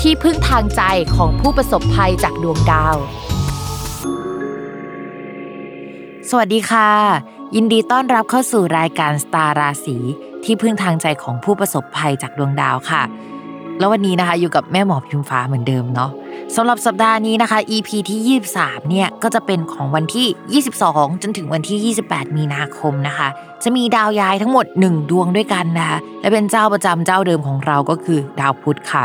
ที่พึ่งทางใจของผู้ประสบภัยจากดวงดาว สวัสดีค่ะ ยินดีต้อนรับเข้าสู่รายการสตาร์ราศีที่พึ่งทางใจของผู้ประสบภัยจากดวงดาวค่ะ แล้ววันนี้นะคะอยู่กับแม่หมอพิมฟ้าเหมือนเดิมเนาะสำหรับสัปดาห์นี้นะคะ EP ที่ 23 เนี่ยก็จะเป็นของวันที่ 22 จนถึงวันที่ 28 มีนาคมนะคะ จะมีดาวย้ายทั้งหมด 1 ดวงด้วยกันนะคะ และเป็นเจ้าประจำเจ้าเดิมของเราก็คือดาวพุธค่ะ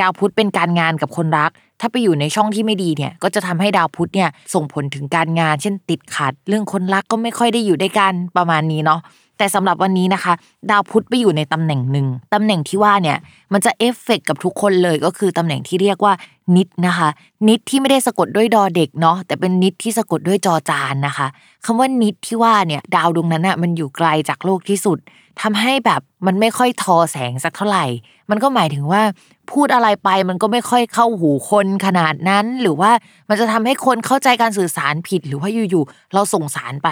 ดาวพุธเป็นการงานกับคนรัก ถ้าไปอยู่ในช่องที่ไม่ดีเนี่ย ก็จะทำให้ดาวพุธเนี่ยส่งผลถึงการงาน เช่นติดขัด เรื่องคนรักก็ไม่ค่อยได้อยู่ด้วยกันประมาณนี้เนาะแต่สำหรับวันนี้นะคะ ดาวพุธไปอยู่ในตำแหน่งหนึ่งตำแหน่งที่ว่าเนี่ยมันจะเอฟเฟกกับทุกคนเลยก็คือตำแหน่งที่เรียกว่านิดนะคะ นิดที่ไม่ได้สะกดด้วยดอเด็กเนาะแต่เป็นนิดที่สะกดด้วยจอจานนะคะคำว่านิดที่ว่าเนี่ยดาวดวงนั้นอะมันอยู่ไกลจากโลกที่สุดทำให้แบบมันไม่ค่อยทอแสงสักเท่าไหร่ มันก็หมายถึงว่า พูดอะไรไปมันก็ไม่ค่อยเข้าหูคนขนาดนั้น หรือว่ามันจะทำให้คนเข้าใจการสื่อสารผิด หรือว่าอยู่ๆเราส่งสารไป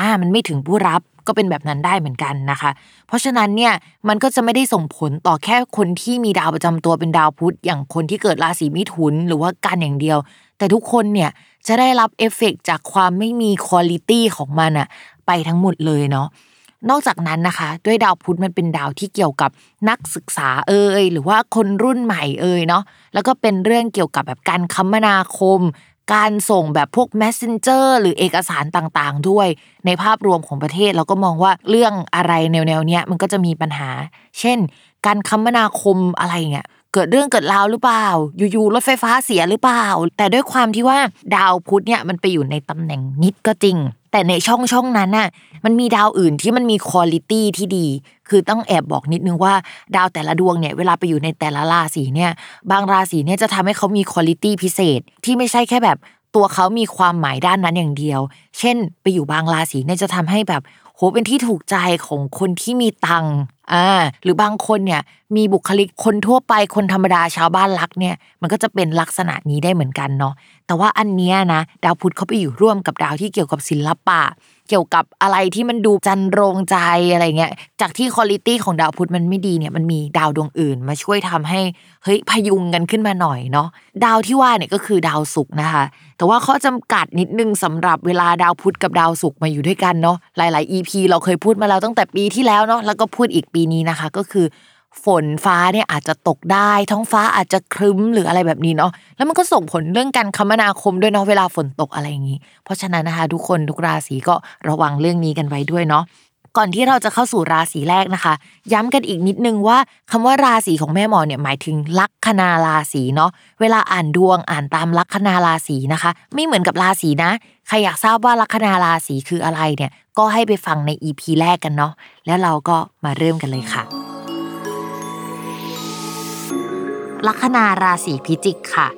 อ่า มันไม่ถึงผู้รับก็เป็นแบบนั้นได้เหมือนกันนะคะ เพราะฉะนั้นเนี่ยมันก็จะไม่ได้ส่งผลต่อแค่คนที่มีดาวประจำตัวเป็นดาวพุธอย่างคนที่เกิดราศีมิถุนหรือว่ากันอย่างเดียว แต่ทุกคนเนี่ยจะได้รับเอฟเฟกจากความไม่มีคุณลิตี้ของมันอะไปทั้งหมดเลยเนาะ นอกจากนั้นนะคะ ด้วยดาวพุธมันเป็นดาวที่เกี่ยวกับนักศึกษาเอ่ยหรือว่าคนรุ่นใหม่เอ่ยเนาะแล้วก็เป็นเรื่องเกี่ยวกับแบบการคมนาคม การส่งแบบพวก messenger หรือเอกสารต่างๆ ด้วย ในภาพรวมของประเทศเราก็มองว่าเรื่องอะไรแนวๆเนี้ยมันก็จะมีปัญหา เช่น การคมนาคมอะไรเงี้ยเกิดเรื่องเกิดราวหรือเปล่า อยู่ๆรถไฟฟ้าเสียหรือเปล่า แต่ด้วยความที่ว่าดาวพุธเนี่ยมันไปอยู่ในตำแหน่งนิดก็จริง แต่ในช่องช่องนั้นน่ะมันมีดาวอื่นที่มันมีคุณลิตี้ที่ดี คือต้องแอบบอกนิดนึงว่าดาวแต่ละดวงเนี่ยเวลาไปอยู่ในแต่ละราศีเนี่ยบางราศีเนี่ยจะทำให้เขามีคุณลิตี้พิเศษ ที่ไม่ใช่แค่แบบตัวเขามีความหมายด้านนั้นอย่างเดียว เช่น ไปอยู่บางราศีเนี่ยจะทำให้แบบโหเป็นที่ถูกใจของคนที่มีตัง อ่าหรือบางคนเนี่ยมีบุคลิกคนทั่วไปคนธรรมดาชาวบ้านรักเนี่ยมันก็จะเป็นลักษณะนี้ได้เหมือนกันเนาะแต่ว่าอันเนี้ยนะดาวพุธเขาไปอยู่ร่วมกับดาวที่เกี่ยวกับศิลปะ เกี่ยวกับอะไรที่มันดูจันโรงใจอะไรเงี้ยจากที่คุณลิตี้ของดาวพุธมันไม่ดีเนี่ยมันมีดาวดวงอื่น มาช่วยทำให้เฮ้ยพยุงกันขึ้นมาหน่อยเนาะดาวที่ว่าเนี่ยก็คือดาวศุกร์นะคะ แต่ว่าข้อจำกัดนิดนึงสำหรับเวลาดาวพุธกับดาวศุกร์มาอยู่ด้วยกันเนาะหลาย ๆ EP เราเคยพูดมาแล้วตั้งแต่ปีที่แล้วเนาะแล้วก็พูดอีกปีนี้นะคะ ก็คือ ฝนฟ้าเนี่ยอาจจะตกได้ ท้องฟ้าอาจจะครึ้มหรืออะไรแบบนี้เนาะแล้วมันก็ส่งผลเรื่องการคมนาคมด้วยเนาะเวลาฝนตกอะไรอย่างนี้ เพราะฉะนั้นนะคะ ทุกคนทุกราศีก็ระวังเรื่องนี้กันไว้ด้วยเนาะก่อนที่เราจะเข้าสู่ราศีแรกนะคะ ย้ำกันอีกนิดนึงว่าคำว่าราศีของแม่หมอเนี่ยหมายถึงลัคนาราศีเนาะเวลาอ่านดวงอ่านตามลัคนาราศีนะคะ ไม่เหมือนกับราศีนะใครอยากทราบว่าลัคนาราศีคืออะไรเนี่ยก็ให้ไปฟังใน EP แรกกันเนาะแล้วเราก็มาเริ่มกันเลยค่ะ ลัคนาราศีพิจิกค่ะ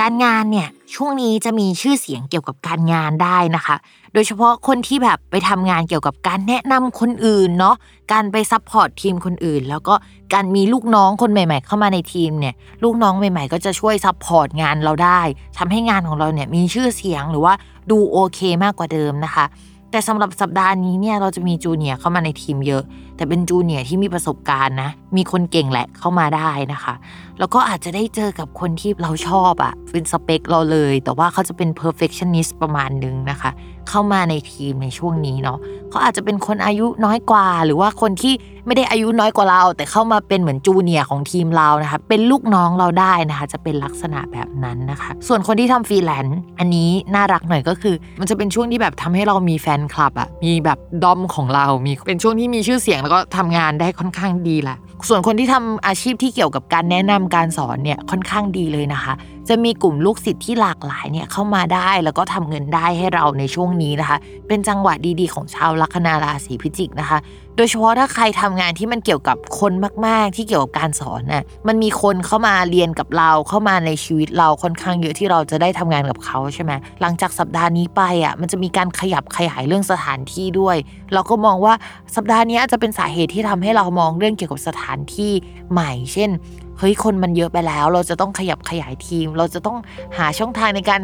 การงานเนี่ยช่วงนี้จะมีชื่อเสียงเกี่ยวกับการงานได้นะคะ โดยเฉพาะคนที่แบบไปทำงานเกี่ยวกับการแนะนำคนอื่นเนาะ การไป support ทีมคนอื่น แล้วก็การมีลูกน้องคนใหม่ ๆ เข้ามาในทีมเนี่ย ลูกน้องใหม่ ๆ ก็จะช่วย support งานเราได้ทำให้งานของเราเนี่ยมีชื่อเสียงหรือว่าดูโอเคมากกว่าเดิมนะคะ แต่สำหรับสัปดาห์นี้เนี่ยเราจะมี junior เข้ามาในทีมเยอะ แต่เป็น junior ที่มีประสบการณ์นะ มีคนเก่งแหละเข้ามาได้นะคะ แล้วก็อาจจะได้เจอกับคนที่เราชอบอะเป็นสเปคเราเลย แต่ว่าเขาจะเป็น perfectionist ประมาณนึงนะคะ เข้ามาในทีมในช่วงนี้เนาะเขาอาจจะเป็นคนอายุน้อยกว่า หรือว่าคนที่ไม่ได้อายุน้อยกว่าเรา แต่เข้ามาเป็นเหมือน junior ของทีมเรานะคะ เป็นลูกน้องเราได้นะคะ จะเป็นลักษณะแบบนั้นนะคะ ส่วนคนที่ทำฟรีแลนซ์อันนี้น่ารักหน่อยก็คือ มันจะเป็นช่วงที่แบบทำให้เรามีแฟนคลับอะมีแบบดอมของเรา มีเป็นช่วงที่มีชื่อเสียงแล้วก็ทำงานได้ค่อนข้างดีแหละส่วนคนที่ทำอาชีพที่เกี่ยวกับการแนะนำการสอนเนี่ยค่อนข้างดีเลยนะคะจะมีกลุ่มลูกศิษย์ที่หลากหลายเนี่ยเข้ามาได้แล้วก็ทำเงินได้ให้เราในช่วงนี้นะคะ เป็นจังหวะดีๆ ของชาวลัคนาราศีพิจิกนะคะ โดยเฉพาะถ้าใครทำงานที่มันเกี่ยวกับคนมากๆ ที่เกี่ยวกับการสอนน่ะมันมีคนเข้ามาเรียนกับเราเข้ามาในชีวิตเราค่อนข้างเยอะที่เราจะได้ทำงานกับเขาใช่ไหมหลังจากสัปดาห์นี้ไปอะมันจะมีการขยับขยายเรื่องสถานที่ด้วย เราก็มองว่าสัปดาห์นี้อาจจะเป็นสาเหตุที่ทำให้เรามองเรื่องเกี่ยวกับสถานที่ใหม่ เช่น เฮ้ยคนมันเยอะไปแล้ว เราจะต้องขยับขยายทีม เราจะต้องหาช่องทางในการ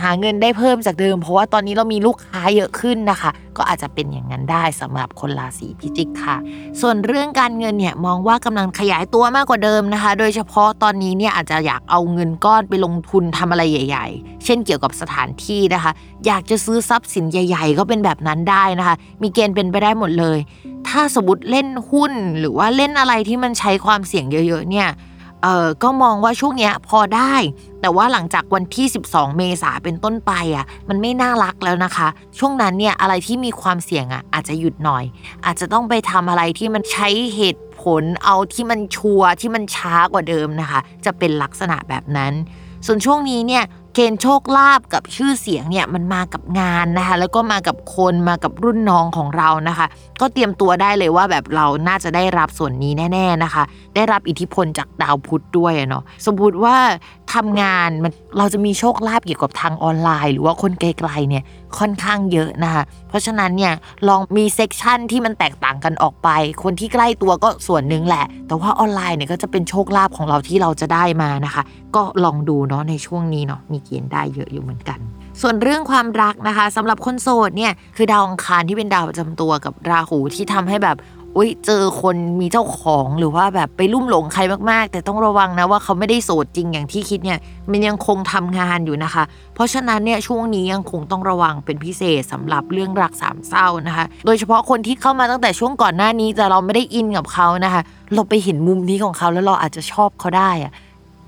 หาเงินได้เพิ่มจากเดิม เพราะว่าตอนนี้เรามีลูกค้าเยอะขึ้นนะคะ ก็อาจจะเป็นอย่างนั้นได้สำหรับคนราศีพิจิกค่ะ ส่วนเรื่องการเงินเนี่ยมองว่ากำลังขยายตัวมากกว่าเดิมนะคะ โดยเฉพาะตอนนี้เนี่ยอาจจะอยากเอาเงินก้อนไปลงทุนทำอะไรใหญ่ ๆ เช่นเกี่ยวกับสถานที่นะคะ อยากจะซื้อทรัพย์สินใหญ่ ๆ ก็เป็นแบบนั้นได้นะคะ มีเกณฑ์เป็นไปได้หมดเลย ถ้าสมมติเล่นหุ้นหรือว่าเล่นอะไรที่มันใช้ความเสี่ยงเยอะ ๆ เนี่ย เออก็มองว่าช่วงเนี้ยพอได้ แต่ว่าหลังจากวันที่ 12 เมษาเป็นต้นไปอะ มันไม่น่ารักแล้วนะคะ ช่วงนั้นเนี่ยอะไรที่มีความเสี่ยงอะอาจจะหยุดหน่อย อาจจะต้องไปทำอะไรที่มันใช้เหตุผลเอาที่มันชัวร์ที่มันช้ากว่าเดิมนะคะ จะเป็นลักษณะแบบนั้น ส่วนช่วงนี้เนี่ย เกณฑ์โชคลาภกับชื่อเสียงเนี่ยมันมากับงานนะคะ แล้วก็มากับคนมากับรุ่นน้องของเรานะคะ ก็เตรียมตัวได้เลยว่าแบบเราน่าจะได้รับส่วนนี้แน่ ๆนะคะ ได้รับอิทธิพลจากดาวพุธด้วยเนาะสมมติว่า ทำงานมันเราจะมีโชคลาภเกี่ยวกับทางออนไลน์ หรือว่าคนไกลๆเนี่ยค่อนข้างเยอะนะคะ เพราะฉะนั้นเนี่ยลองมี section ที่มันแตกต่างกันออกไป คนที่ใกล้ตัวก็ส่วนหนึ่งแหละ แต่ว่าออนไลน์เนี่ยก็จะเป็นโชคลาภของเราที่เราจะได้มานะคะ ก็ลองดูเนาะในช่วงนี้เนาะมีเกณฑ์ได้เยอะอยู่เหมือนกันส่วนเรื่องความรักนะคะสำหรับคนโสดเนี่ยคือดาวอังคารที่เป็นดาวประจำตัวกับราหูที่ทำให้แบบ อุ้ยเจอคนมีเจ้าของหรือว่าแบบไปลุ่มหลงใครมากๆ แต่ต้องระวังนะว่าเขาไม่ได้โสดจริงอย่างที่คิดเนี่ยมันยังคงทำงานอยู่นะคะ เพราะฉะนั้นเนี่ยช่วงนี้ยังคงต้องระวังเป็นพิเศษสำหรับเรื่องรักสามเศร้านะคะ โดยเฉพาะคนที่เข้ามาตั้งแต่ช่วงก่อนหน้านี้แต่เราไม่ได้อินกับเขานะคะ เราไปเห็นมุมนี้ของเขาแล้วเราอาจจะชอบเขาได้อะ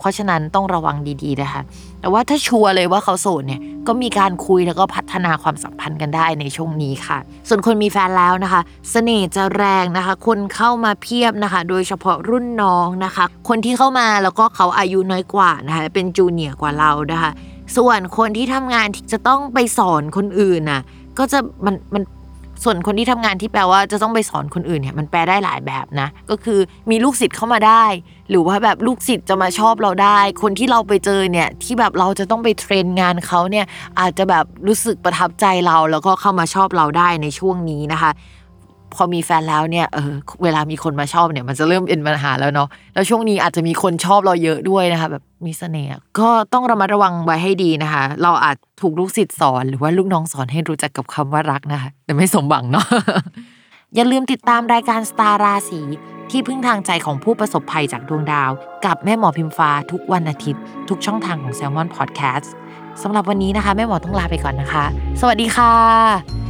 เพราะฉะนั้นต้องระวังดีๆนะคะ แต่ว่าถ้าชัวร์เลยว่าเขาโสดเนี่ยก็มีการคุยแล้วก็พัฒนาความสัมพันธ์กันได้ในช่วงนี้ค่ะ ส่วนคนมีแฟนแล้วนะคะเสน่ห์จะแรงนะคะ คนเข้ามาเพียบนะคะ โดยเฉพาะรุ่นน้องนะคะ คนที่เข้ามาแล้วก็เขาอายุน้อยกว่านะคะเป็นจูเนียร์กว่าเรานะคะ ส่วนคนที่ทำงานที่จะต้องไปสอนคนอื่นน่ะก็จะมันมัน ส่วนคนที่ทำงานที่แปลว่าจะต้องไปสอนคนอื่นเนี่ยมันแปลได้หลายแบบนะ ก็คือมีลูกศิษย์เข้ามาได้ หรือว่าแบบลูกศิษย์จะมาชอบเราได้ คนที่เราไปเจอเนี่ยที่แบบเราจะต้องไปเทรนงานเขาเนี่ยอาจจะแบบรู้สึกประทับใจเราแล้วก็เข้ามาชอบเราได้ในช่วงนี้นะคะ พอมีแฟนแล้วเนี่ยเออเวลามีคนมาชอบเนี่ย มันจะเริ่มเป็นปัญหาแล้วเนาะแล้วช่วงนี้อาจจะมีคนชอบเราเยอะด้วยนะคะ แบบมีเสน่ห์ก็ต้องระมัดระวังไว้ให้ดีนะคะ เราอาจถูกลูกศิษย์สอนหรือว่าลูกน้องสอนให้รู้จักกับคำว่ารักนะคะ แต่ไม่สมหวังเนาะอย่าลืมติดตามรายการสตาร์ราศีที่พึ่งทางใจของผู้ประสบภัยจากดวงดาว กับแม่หมอพิมฟ้าทุกวันอาทิตย์ ทุกช่องทางของ s ซ l m o n Podcast สำหรับวันนี้นะคะ แม่หมอต้องลาไปก่อนนะคะ สวัสดีค่ะ